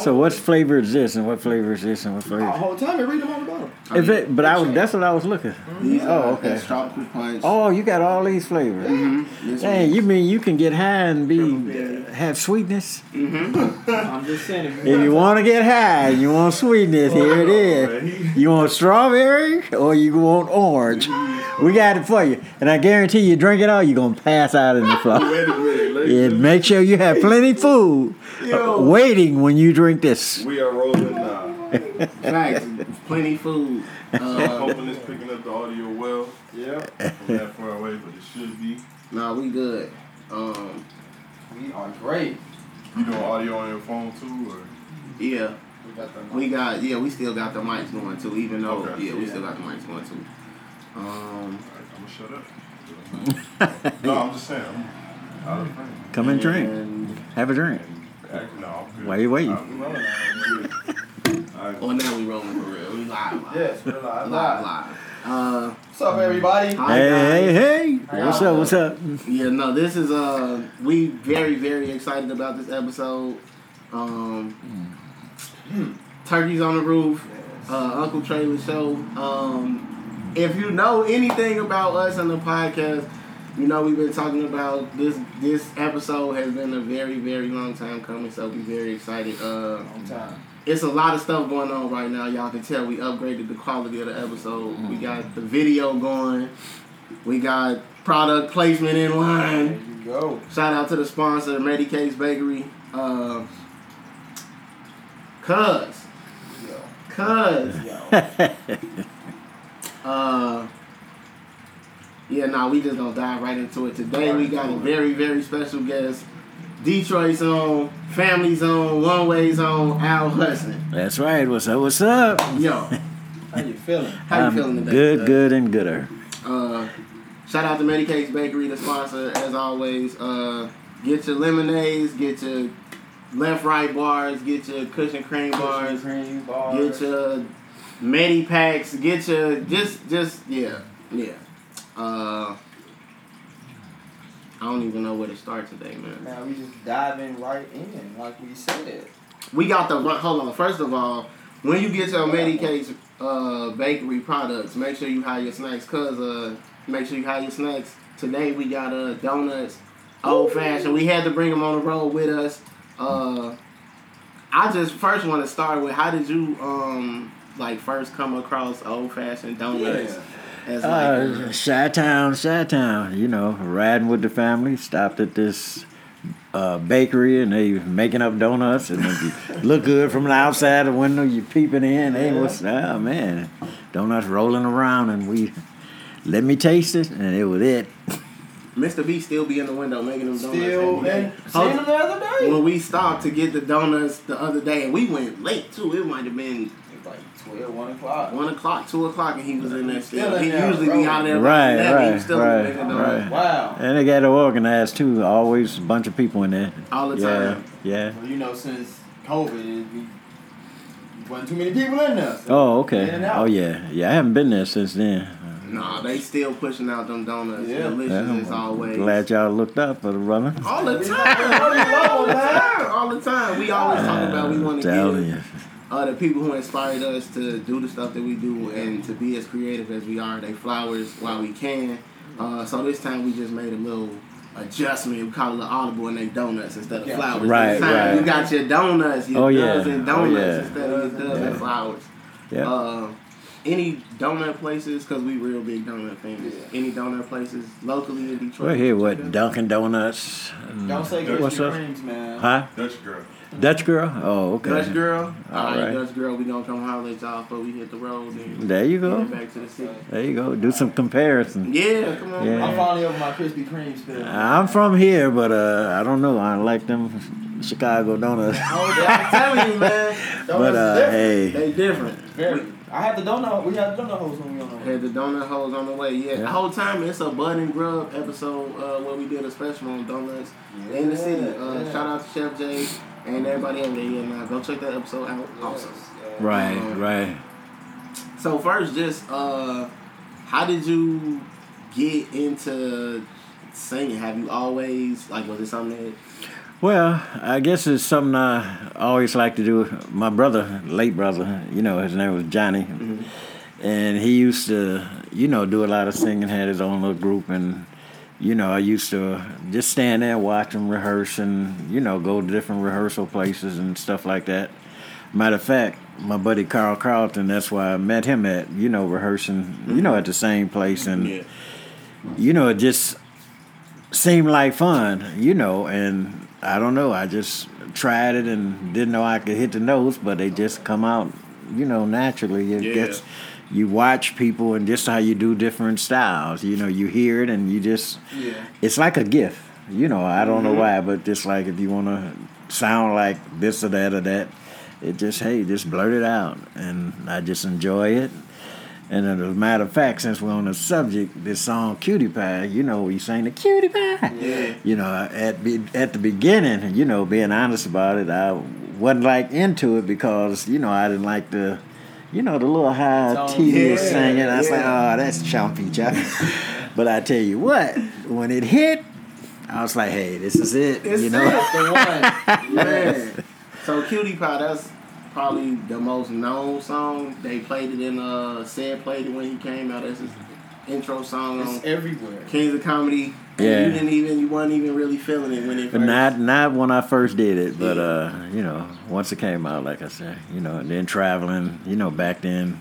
So what flavor is this, and what flavor is this, and what The flavor? whole time I read them on the bottom. If it, but I was, that's what I was looking. These Oh, okay. that tropical punch. Oh, you got all these flavors. Mm-hmm. This Hey, you mean you can get high and be have sweetness? Mm-hmm. I'm just saying, if If you want to get high you want sweetness, here it is. Oh, you want strawberry or you want orange? We got it for you. And I guarantee you drink it all, you're going to pass out in the floor. Wait a minute, ladies. Yeah, make sure you have plenty food waiting when you drink this. We are rolling now. Facts. Plenty food. I'm Uh, hoping it's picking up the audio well. Yeah. From that far away, but it should be. nah, we good. Um, We are great. You doing audio on your phone too, or? yeah, We got we got yeah, we still got the mics going too. Even though Okay. yeah, we Yeah. still got the mics going too. Um, Alright, I'm gonna shut up. no, I'm just saying. I'm out of frame. Come and drink. and Have a drink. Act- No, I'm good. Why you waiting? I'm rolling. good. Alright. oh, now we rolling for real. We live, live, Yes, we're live. live, live. Uh, What's up, everybody? hi Hey, guys. hey, hey. What's up? What's up? Yeah, no, this is uh we very, very excited about this episode. Um Turkeys on the Roof, uh Uncle Trailer Show. Um if you know anything about us and the podcast, you know we've been talking about this this episode has been a very, very long time coming, so we're very excited. Uh Long time. it's a lot of stuff going on right now. Y'all can tell we upgraded the quality of the episode. We got the video going. We got product placement in There line. you go. Shout out to the sponsor, Medicakes Bakery. Uh, Cuz. Cuz. Yo. Uh, yeah, nah, we just gonna dive right into it. Today we got a very, very special guest. Detroit Zone, Family Zone, One Way Zone, Al Hudson. That's right. What's up? What's up? Yo, How you feeling? how you I'm feeling today? good, cuz? good, and gooder. Uh, shout out to Medicakes Bakery, the sponsor, as always. Uh, get your lemonades, get your left right bars, get your cushion cream bars, Cream bars. get your Medi packs, get your just just yeah yeah. Uh, I don't even know where to start today, man. Man, we just diving right in, like we said. We got the run. Hold on. First of all, when you get your Medicakes uh, bakery products, make sure you hide your snacks. Cause uh, make sure you hide your snacks. Today we got uh donuts, old fashioned. We had to bring them on the road with us. Uh, I just first want to start with how did you um like first come across old fashioned donuts? As like, Uh, Chi Town, Chi Town. You know, riding with the family. Stopped at this uh, bakery and they making up donuts and they look good from the outside the window. You peeping in. Hey, what's oh man, donuts rolling around and we let me taste it and it was it. Mr. B still be in the window making them donuts. Still, every day. and seen them the other day. when we stopped to get the donuts the other day, and we went late too. It might have been It's like 12, 1 o'clock. one o'clock, two o'clock, and he was in there still. Still he there, usually bro. be out there Right, by 11. He right, was still right, right. Wow. And they got it organized too. Always a bunch of people in there. all the Yeah, time. yeah. Well, you know, since COVID, it be, wasn't too many people in there. so- Oh, okay. Oh, yeah. Yeah, I haven't been there since then. Nah, they still pushing out them donuts. Yeah. Delicious Yeah, as always. Glad y'all looked up for the brother. All the time. all the time. All the time. We always talk about we want to telling give you. Uh, the people who inspired us to do the stuff that we do and to be as creative as we are. They flowers while we can. Uh, so this time we just made a little adjustment. We call it the audible and they donuts instead of Yeah. flowers. Right, this time right. You got your donuts, your Oh, yeah. doves and Oh, donuts yeah. instead of your doves and Yeah. flowers. Yeah. Uh, any donut places? Cause we real big donut fans. Any donut places locally in Detroit? We're here with Dunkin' Donuts. Don't say What's Krispy up? Kremes, man. Huh? Dutch girl. Dutch girl? Oh, okay. Dutch girl. All All right, right. Dutch girl. We gonna come holler at y'all before we hit the road and There you go. get back to the city. There you go. Do some comparison. Yeah, come on. Yeah. I'm finally over my Krispy Kreme spill. I'm from here, but uh, I don't know. I like them Chicago donuts. Oh, yeah, I'm telling you, man. but uh, different. hey, They different. Very. I had the donut. We had the donut holes when we on the way. Had the donut holes on the way. Yeah, Yeah. the whole time it's a Bud and Grub episode uh, where we did a special on donuts in the city. Uh, Yeah. Shout out to Chef J and everybody in there. Yeah, now go check that episode out. Also. right, right. So first, just uh, how did you get into singing? Have you always like was it something that Well, I guess it's something I always liked to do. My brother, late brother, you know, his name was Johnny, and he used to, you know, do a lot of singing. Had his own little group, and you know, I used to just stand there and watch him rehearse, and you know, go to different rehearsal places and stuff like that. Matter of fact, my buddy Carl Carlton, that's why I met him at, you know, rehearsing, you know, at the same place, and Yeah. you know, it just seemed like fun, you know, and I don't know, I just tried it and didn't know I could hit the notes, but they just come out, you know, naturally. It Yeah. gets you watch people and just how you do different styles. You know, you hear it and you just Yeah. it's like a gift. You know, I don't know Mm-hmm. why, but just like if you want to sound like this or that or that, it just hey, just blurt it out, and I just enjoy it. And as a matter of fact, since we're on the subject, this song "Cutie Pie," you know, we sang the "Cutie Pie." Yeah. You know, at be, at the beginning, you know, being honest about it, I wasn't like into it because you know I didn't like the, you know, the little high Tone. T was Yeah, singing. I was like, oh, that's chumpy, chuck. but I tell you what, when it hit, I was like, hey, this is it. It's you know. it, the one. Man. So Cutie Pie, that's probably the most known song. They played it in uh said played it when he came out as his intro song on It's everywhere. Kings of Comedy. And Yeah. You didn't even you weren't even really feeling it when it But first not not when I first did it, but Yeah. uh, you know, once it came out, like I said, you know, and then traveling, you know, back then,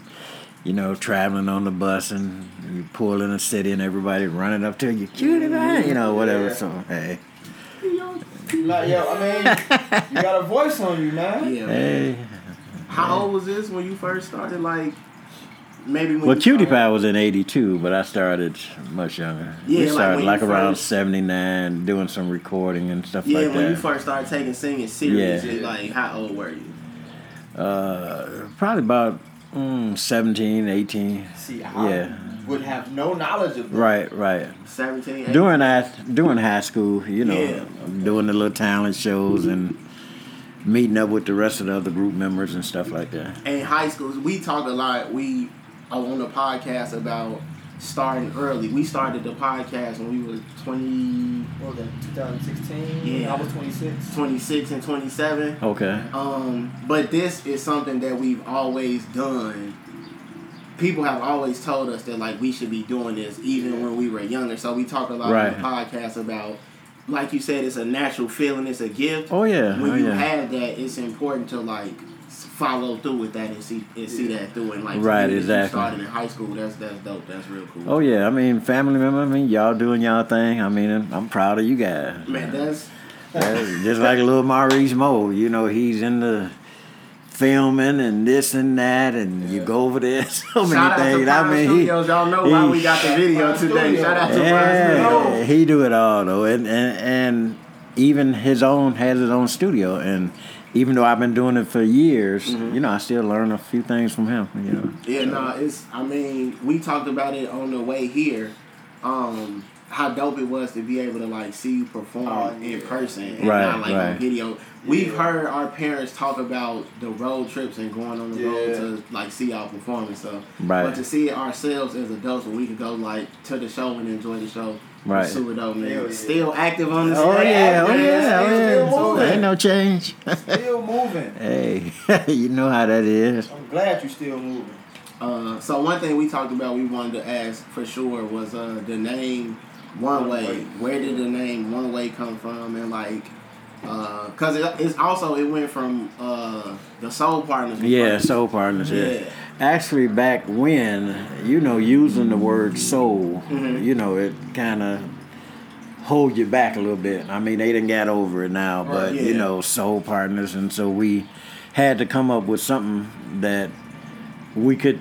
you know, traveling on the bus and you pull in a city and everybody running up to you, cutie pie, you know, whatever. Yeah. So hey, Like, yo, I mean, you got a voice on you, man. Yeah. hey. How old was this when you first started? Like maybe when Well, Cutie started- Pie was in '82, but I started much younger. Yeah, we like started like, you around first- '79, doing some recording and stuff Yeah, like when you first started taking singing serious, Yeah. like how old were you? uh, probably about mm, 17, 18. See, I Yeah. would have no knowledge of that. Right, right. 17, 18? During that, during high school, you know, Yeah. doing the little talent shows and meeting up with the rest of the other group members and stuff like that. in high school, we talk a lot. We on the podcast about starting early. We started the podcast when we were 20, What was that, 2016? Yeah. I was 26. 26 and 27. Okay. Um, but this is something that we've always done. People have always told us that like we should be doing this even when we were younger. So we talk a lot Right. on the podcast about, like you said, it's a natural feeling, it's a gift. Oh yeah. when oh, you yeah. have that, it's important to like s- follow through with that and see and see that through and like Right, exactly. started in high school. That's that's dope. That's real cool. Oh yeah. I mean, family member. I mean, y'all doing y'all thing. I mean, I'm proud of you guys. man, that's That's just like little Maurice Moe, you know, he's in the filming and this and that, and you go over there, so many shout things. I mean, he. Y'all know why we got the video today. Shout out to yeah, he do it all though, and, and and even his own has his own studio, and even though I've been doing it for years, Mm-hmm. you know, I still learn a few things from him. You know, Yeah, no, it's. I mean, we talked about it on the way here. Um, how dope it was to be able to like see you perform Oh, in person and Right, not like on right. video. We've Yeah. heard our parents talk about the road trips and going on the road to like see y'all perform and stuff. Right. But to see it ourselves as adults, where we could go like to the show and enjoy the show, Right. was Super dope, man. Hell yeah. Still active on the oh yeah, oh yeah, yeah, oh still yeah, moving. ain't no change. Still moving. hey, you know how that is. I'm glad you're still moving. Uh, so one thing we talked about, we wanted to ask for sure was uh, the name One One Way. Way. Where did the name One Way come from? And like, because it, it's also it went from uh, the Soul Partners. Yeah, soul partners. Yeah. Yeah. Actually, back when you know using the word soul, Mhm. you know it kind of hold you back a little bit. I mean, they didn't get over it now, but you yeah. know, soul partners, and so we had to come up with something that we could.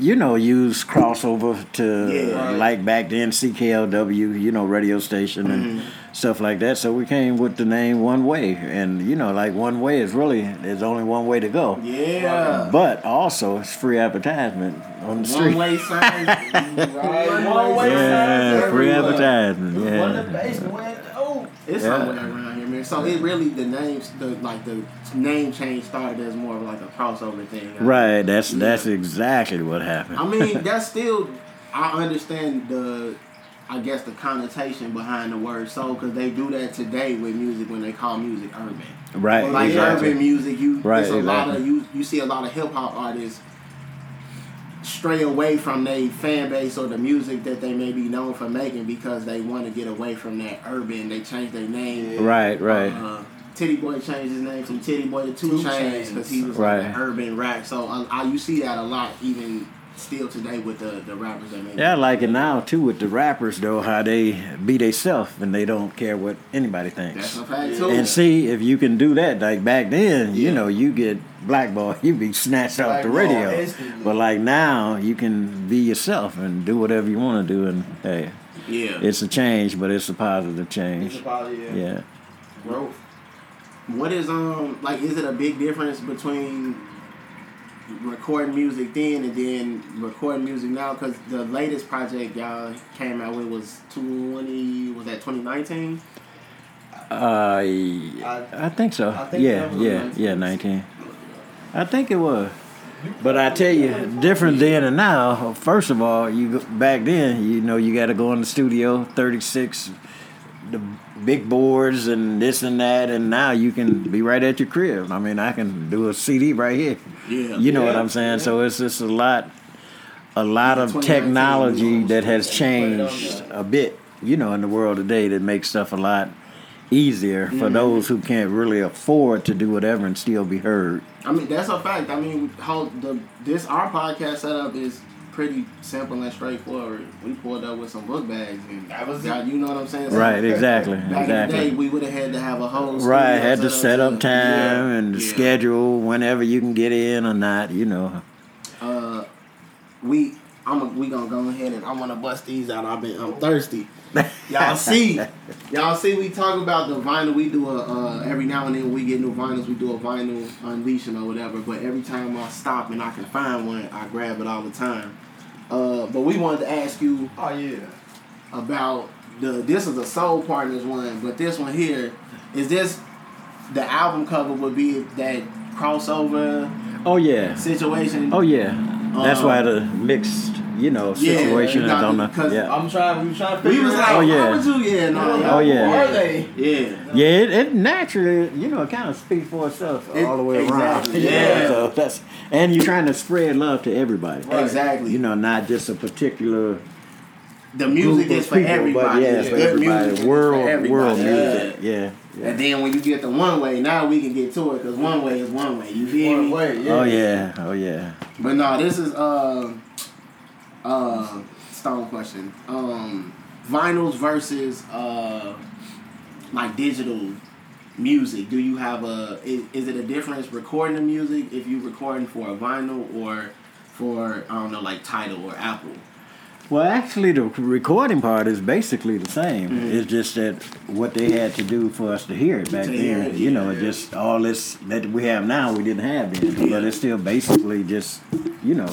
You know, use crossover to Yeah. Right. like back then CKLW, you know, radio station and stuff like that. So we came with the name One Way, and you know, like One Way is really there's only one way to go. Yeah. But also, it's free advertisement on the street. One way signs. Right. One One way way Yeah, signs free everywhere. advertisement. One the Yeah. basement, one in the- oh. It's Yeah. somewhere around here, man. So it really the names, the like the name change started as more of like a crossover thing. Right. That's Yeah. that's exactly what happened. I mean, that's still. I understand the I guess the connotation behind the word soul because they do that today with music when they call music urban. Right. Like exactly. urban music, you Right, it's a lot of you you see a lot of hip hop artists stray away from their fan base or the music that they may be known for making because they want to get away from that urban. They change their name. Right. Right. Uh, Titty Boy changed his name from Titty Boy to Two, Two Chains Chainz. because he was Right. like an urban rap. So uh, I, you see that a lot even still today with the, the rappers that Yeah, I like it now too with the rappers though, how they be they self and they don't care what anybody That's thinks. a fact too. And see if you can do that, like back then, you know, you get blackball, you be snatched off the radio. instantly. But like now, you can be yourself and do whatever you want to do, and hey, yeah. it's a change, but it's a positive change. about yeah. Yeah. growth. What is um like? Is it a big difference between recording music then and then recording music now? Because the latest project y'all came out with was twenty. Was that twenty nineteen? Uh, I, I think so. I think yeah, yeah, 19. yeah, nineteen. I think it was. But I tell you, different then and now. First of all, you back then, you know, you got to go in the studio, thirty six, the big boards and this and that, and now you can be right at your crib. I mean, I can do a CD right here. Yeah. You know what I'm saying? yeah. So it's just a lot, a lot of technology that has Put it on changed a bit. You know, in the world today, that makes stuff a lot easier for mm-hmm. those who can't really afford to do whatever and still be heard. I mean, that's a fact. I mean, how the this our podcast setup is pretty simple and straightforward. We pulled up with some book bags and That was got, it. you know what I'm saying? So Right? Exactly. Back in the Exactly. day, we would have had to have a whole Right, had to set up time Yeah, and yeah. schedule whenever you can get in or not. You know. Uh, we I'm a, we gonna go ahead and I'm gonna bust these out. I've been I'm thirsty. Y'all see, y'all see. We talk about the vinyl. We do a uh, every now and then we get new vinyls. We do a vinyl unleashing or whatever. But every time I stop and I can find one, I grab it all the time. Uh, but we wanted to ask you Oh yeah. about the. This is a Soul Partners one, but this one here is this. The album cover would be that crossover Oh yeah. situation. Oh yeah. That's Uh, why the mixed, you know, Yeah, situation is exactly, on the. 'cause Yeah. I'm trying. We trying to We was like. Oh, yeah. you? Yeah, no, Oh, yeah. Are they? yeah. Yeah, it, it naturally, you know, it kind of speaks for itself It- all the way exactly, around. You know, yeah. So that's and you're trying to spread love to everybody. Right. Exactly. You know, not just a particular the music group is for people, everybody. but yeah, It's for everybody. music world, for everybody. world Yeah. music. Yeah. yeah. And then when you get the one way, now we can get to it because one way is one way. You feel One me? way. Yeah. Oh yeah. Oh yeah. But no, this is uh uh stone question. Um vinyls versus uh like digital music. Do you have a is, is it a difference recording the music if you recording for a vinyl or for I don't know like Tidal or Apple? Well, actually, the recording part is basically the same. Mhm. It's just that what they had to do for us to hear it back To then. it, you know, yeah. it just all this that we have now we didn't have then. Yeah. But it's still basically just you know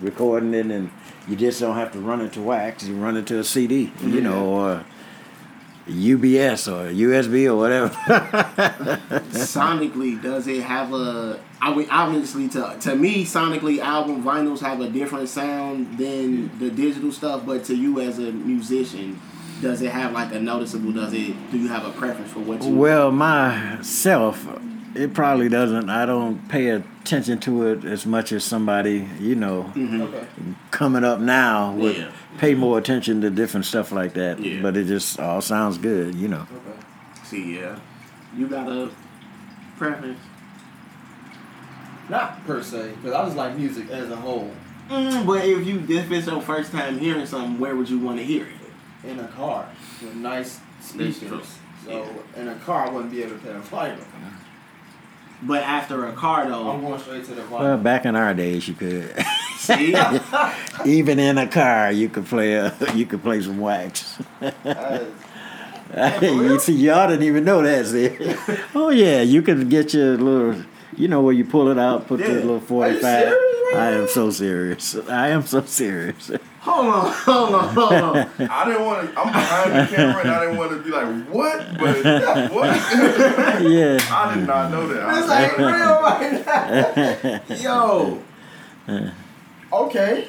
recording it, and you just don't have to run it to wax. You run it to a CD, you know, or UBS or USB or whatever. sonically, does it have a? I mean, obviously, to to me, sonically, album vinyls have a different sound than the digital stuff. But to you, as a musician, does it have like a noticeable? Does it? Do you have a preference for what you? Well, myself, it probably doesn't. I don't pay attention to it as much as somebody, you know, Mhm. Okay. coming up now would Yeah. pay more attention to different stuff like that. Yeah. But it just all sounds good, you know. Okay. See, yeah, you got a preference. Not per se, because I just like music as a whole. Mm, but if you if it's your first time hearing something, where would you want to hear it? In a car with nice speakers. true. So in a car, I wouldn't be able to play a vinyl. But after a car I'm though, going straight to the Well, back in our days, you could. see, Even in a car, you could play a, you could play some wax. That is- you see, y'all didn't even know that. See? oh yeah, you could get your little, you know, where you pull it out, put Yeah. the little Are you forty-five. serious right I am so serious. I am so serious. Hold on, hold on, hold on. I didn't want to. I'm behind the camera and I didn't want to be like, what? But what? yeah. I did not know that. I This was ain't like, real right now. Yo. Okay.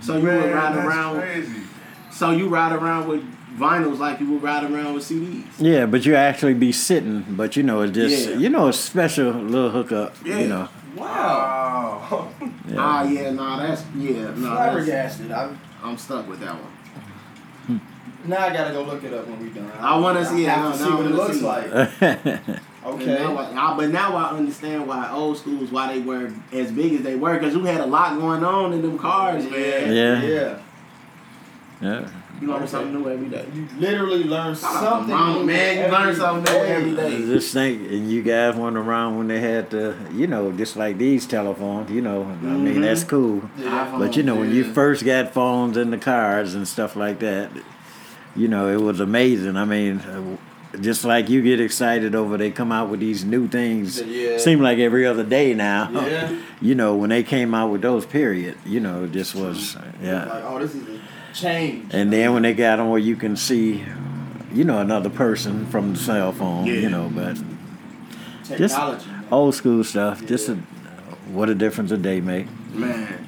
So you Man, would ride around. crazy. So you ride around with vinyls like you would ride around with CDs. Yeah, but you actually be sitting, but you know it's just Yeah. you know a special little hookup. Yeah. You know. Wow. Wow. Yeah. Ah, yeah, no, that's yeah, no, that's, Flabbergasted. I, I'm stuck with that one. now I gotta go look it up when we done. I wanna see it. I have No, to see what it looks see like. Okay. now I, I- but now I understand why old schools why they were as big as they were because you had a lot going on in them cars, man. Yeah. Yeah. yeah. You learn Okay. something new every day. You literally learn Shout something. Mama, new man. You learn something new every day. Just think, and you guys went around when they had the, you know, just like these telephones. You know, I mean Mhm. that's cool. Yeah. But you know, when you first got phones in the cars and stuff like that, you know, it was amazing. I mean, uh, just like you get excited over they come out with these new things. Yeah. Seem like every other day now. Yeah. You know, when they came out with those, period. You know, it just was yeah. Like, oh, this is a change. And then when they got on where you can see, you know, another person from the cell phone. Yeah. You know, but just Technology. man. old school stuff. Just Yeah. a, what a difference a day make. Man.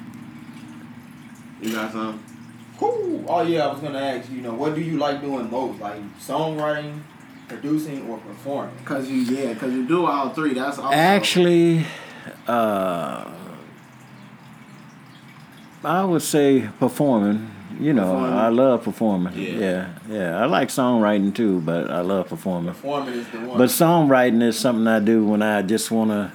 You got some? Whew. Oh yeah, I was gonna ask. You know, what do you like doing most? Like songwriting, producing, or performing? Cause you yeah, cause you do all three. That's also, Actually, uh, I would say performing. You know, Performing. I love performing. Yeah. yeah, yeah. I like songwriting too, but I love performing. Performing is the one. But songwriting is something I do when I just want to,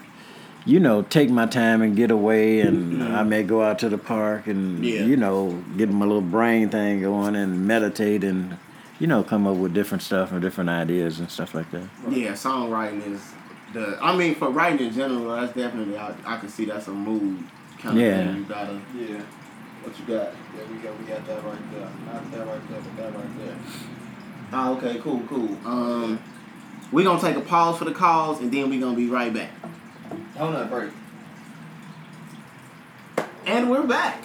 you know, take my time and get away. And mm-hmm. I may go out to the park and, Yeah. you know, get my little brain thing going and meditate and, you know, come up with different stuff and different ideas and stuff like that. Yeah, songwriting is the. I mean, for writing in general, that's definitely I, I can see that's a mood kind of Yeah. thing. You gotta. yeah, What you got? yeah, we got we got that right there. Not that right there, but that right there. Oh, okay, cool, cool. Um, we gonna take a pause for the calls, and then we're gonna be right back. Hold on, break. And we're back.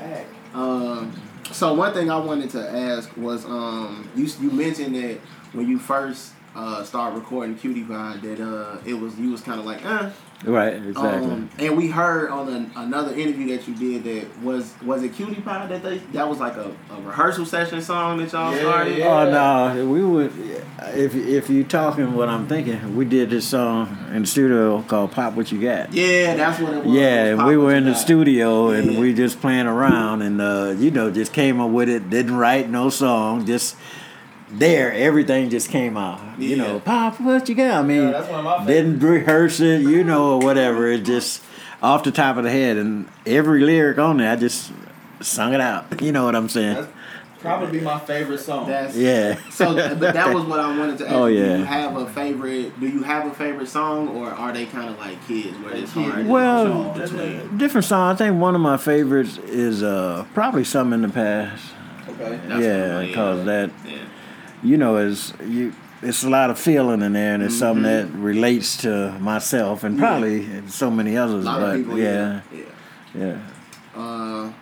Back. Um, so one thing I wanted to ask was, um, you you mentioned that when you first uh started recording Cutie Pie, that uh it was you was kind of like, eh. Right, exactly. Um, and we heard on an another interview that you did that was was it Cutie Pie that they that was like a, a rehearsal session song that y'all Yeah, started. yeah. Oh no, we would. If if you talking what I'm thinking, we did this song in the studio called "Pop What You Got." Yeah, that's what it was. Yeah, It was and we were in the Got. studio and Yeah. we just playing around and uh, you know just came up with it. Didn't write no song, just there. Everything just came out. You Yeah. know, pop what you got. I mean, Yeah, that's one of my favorites. didn't rehearse it, you know, or whatever. It just off the top of the head and every lyric on there, I just sung it out. You know what I'm saying? That's probably my favorite song. That's Yeah. So, but that was what I wanted to ask. Oh, Do yeah. you have a favorite? Do you have a favorite song, or are they kind of like kids where it's Like hard? to Well, choose different song. I think one of my favorites is uh, probably "Some in the Past." okay. That's yeah, one, yeah. because that Yeah. You know is you. It's a lot of feeling in there, and it's something that Mm-hmm. relates to myself and probably so many A others. lot but of people. yeah, Yeah. yeah. Uh,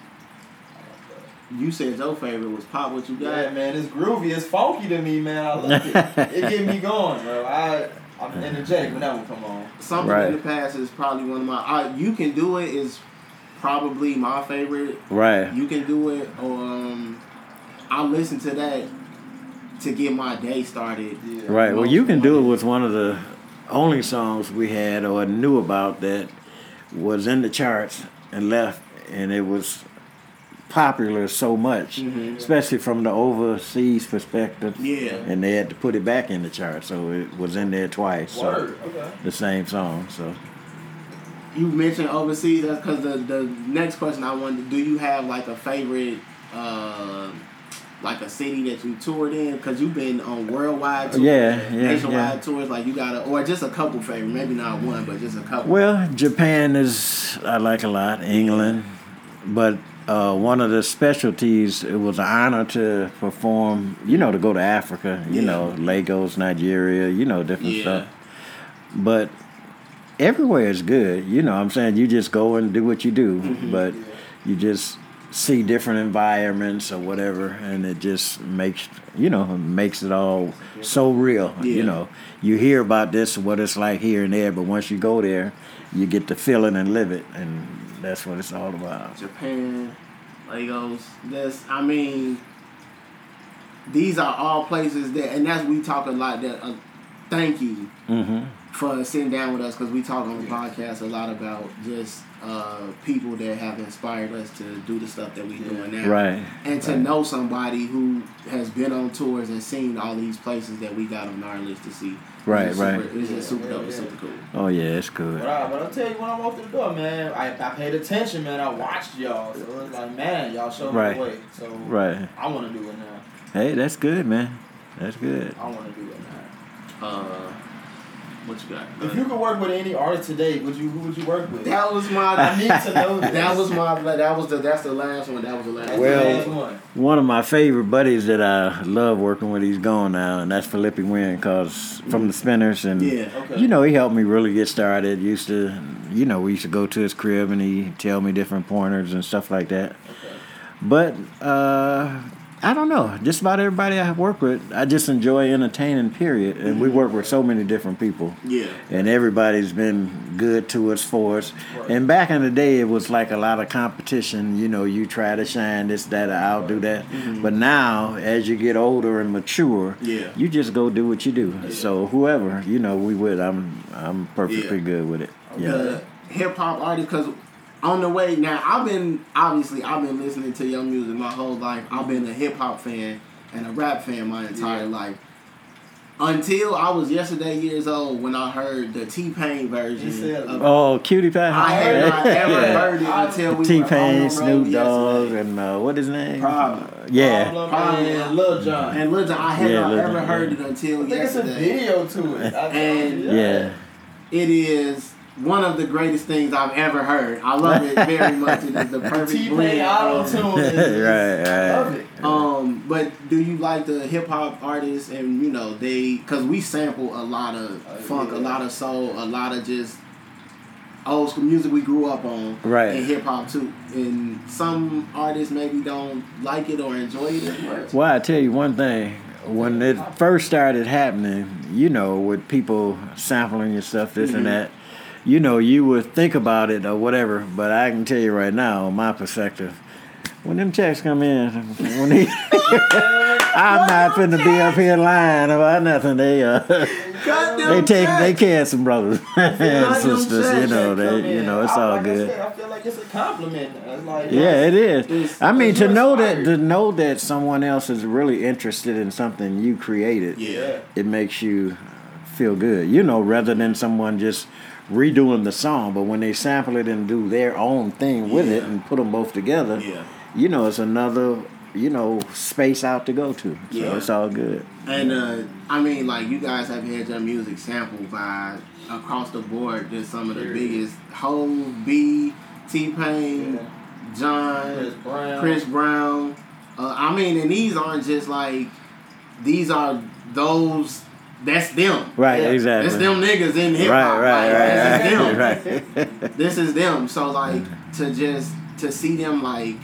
you said your favorite was Pop What You Got. Yeah, man, it's groovy. It's funky to me, man. I love it. it get me going, bro. I I'm energetic when that one come on. Something Right. in the past is probably one of my. Uh, you can do it is probably my favorite. Right. You can do it. Um, I listen to that to get my day started. Yeah. Right. Well, you can do it wanted. with one of the only songs we had or knew about that was in the charts and left, and it was popular so much, Mhm. especially from the overseas perspective. Yeah. And they had to put it back in the chart, so it was in there twice. So Word. Okay. the same song. So You mentioned overseas. That's because the the next question I wanted. Do you have like a favorite? Uh, like a city that you toured in, because you've been on worldwide tours, Yeah, yeah, nationwide yeah. tours. Like you got to, or just a couple favorite, maybe not one, but just a couple. Well, Japan is I like a lot. England, but uh, one of the specialties it was an honor to perform. You know, to go to Africa. You Yeah. know, Lagos, Nigeria. You know, different Yeah. stuff. But everywhere is good. You know, what I'm saying you just go and do what you do, Mm-hmm. but you just see different environments or whatever, and it just makes you know makes it all so real. Yeah. You know, you hear about this what it's like here and there, but once you go there, you get to feel it and live it, and that's what it's all about. Japan, Lagos. This, I mean, these are all places that, and that's we talk a lot. That uh, thank you Mm-hmm. for sitting down with us because we talk on the podcast a lot about just uh, people that have inspired us to do the stuff that we're doing now. Right. And to right. know somebody who has been on tours and seen all these places that we got on our list to see. Right, It's right. Super, it's just super Yeah, dope. yeah, It's super cool. Oh yeah, it's good. But, I, but I'll tell you when I walked through the door, man, I, I paid attention, man. I watched y'all. So it was like, man, y'all showed Right. me the way. So Right. I want to do it now. Hey, that's good, man. That's good. I want to do it now. Uh, what you got? If you could work with any artist today, would you? Who would you work with? that was my. I need to know this. That was my. That was the. That's the last one. That was the last. That's one. the Well- last one. One of my favorite buddies that I love working with, he's gone now, and that's Philippé Wynne, cause from the Spinners, and Yeah. Okay. you know he helped me really get started. Used to, you know, we used to go to his crib and he tell me different pointers and stuff like that. Okay. But uh, I don't know. Just about everybody I work with, I just enjoy entertaining. Period. And we mm-hmm. work with so many different people, Yeah. and everybody's been good to us for us. Right. And back in the day, it was like a lot of competition. You know, you try to shine this, that, or I'll do that. Mm-hmm. But now, as you get older and mature, Yeah. you just go do what you do. So whoever you know, we with, I'm I'm perfectly Yeah. good with it. Yeah. the hip hop artist because on the way now I've been obviously I've been listening to your music my whole life. I've been a hip hop fan and a rap fan my entire Yeah. life. Until I was yesterday years old when I heard the T Pain version. You said- of, Oh, cutie pie. I had not ever Yeah. heard it until we T were on the Pain, Snoop Dogg, and uh, what his name? Problem. Uh, yeah. Problem Problem. and Lil Jon. And listen, I had Yeah, not ever Jon, heard it until I think it's a video to it. I- And- Yeah. It is one of the greatest things I've ever heard. I love it very much. It is the perfect T blend. Pain auto tune. Right, I love it. Um, but do you like the hip hop artists and you know they because we sample a lot of Uh, funk, a lot of soul, a lot of just old school music we grew up on, Right. And hip hop too. And some artists maybe don't like it or enjoy it as much. Well, I tell you one thing. When it first started happening, you know, with people sampling your stuff, this Mhm. and that, you know, you would think about it or whatever. But I can tell you right now, my perspective, when them checks come in, when they, I'm not finna be up here lying about nothing. They uh, they take they care some brothers and sisters. You know, they you know it's I- all like I good. said, I feel like it's a compliment. Like, Yeah, it is. It's- I mean, to know that to know that someone else is really interested in something you created, Yeah. it makes you feel good. You know, rather than someone just redoing the song, but when they sample it and do their own thing with it and put them both together, Yeah. you know, it's another you know space out to go to. So Yeah. it's all good. And uh, I mean, like you guys have had your music sampled by across the board. There's some of the Sure. biggest Hove, B, T Pain, Jon, Chris Brown. Chris Brown. Uh, I mean, and these aren't just like these are those. That's them. Right, Yeah. exactly. It's them niggas in hip Right, hop. right, like, right, This is them. right, right. This is them. So like to just to see them like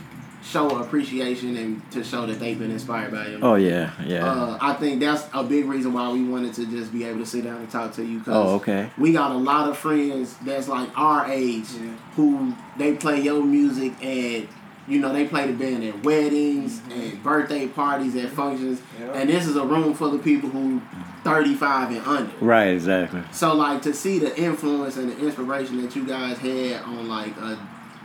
show appreciation and to show that they've been inspired by you. oh yeah, yeah. Uh, I think that's a big reason why we wanted to just be able to sit down and talk to you. Cause oh okay. We got a lot of friends that's like our age Yeah. who they play your music and you know they play the band at weddings Mm-hmm. and birthday parties at functions, Yeah. and this is a room full of people who thirty five and under. Right, exactly. So like to see the influence and the inspiration that you guys had on like uh,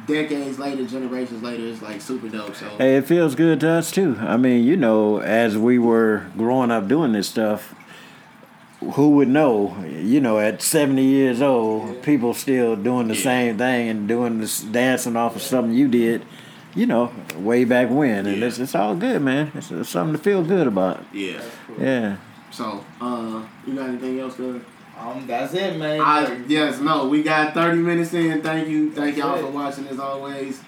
decades later, generations later, is like super dope. So Hey, it feels good to us too. I mean, you know, as we were growing up doing this stuff, who would know? You know, at seventy years old, people still doing the Yeah. same thing and doing this dancing off of something you did. You know, way back when, and Yeah. it's, it's all good, man. It's, it's something to feel good about. yeah. Yeah. So uh, you got anything else to? Um, that's it, man. I yes no. We got thirty minutes in. Thank you, thank y'all That's for watching as always.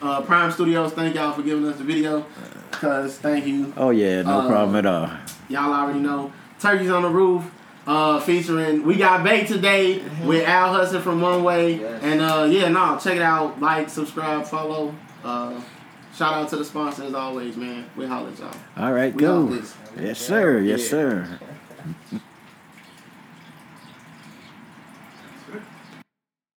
Uh, Prime Studios, thank y'all for giving us the video. Cause thank you. Oh yeah, no Uh, problem at all. Y'all already know. Turkeys on the Roof, uh, featuring we got bait today with Al Hudson from One Way. Yes. And uh yeah, no, check it out. Like, subscribe, follow. Uh shout out to the sponsor as always, man. We holler at y'all. All right, We go. Yes, sir. Yes, sir.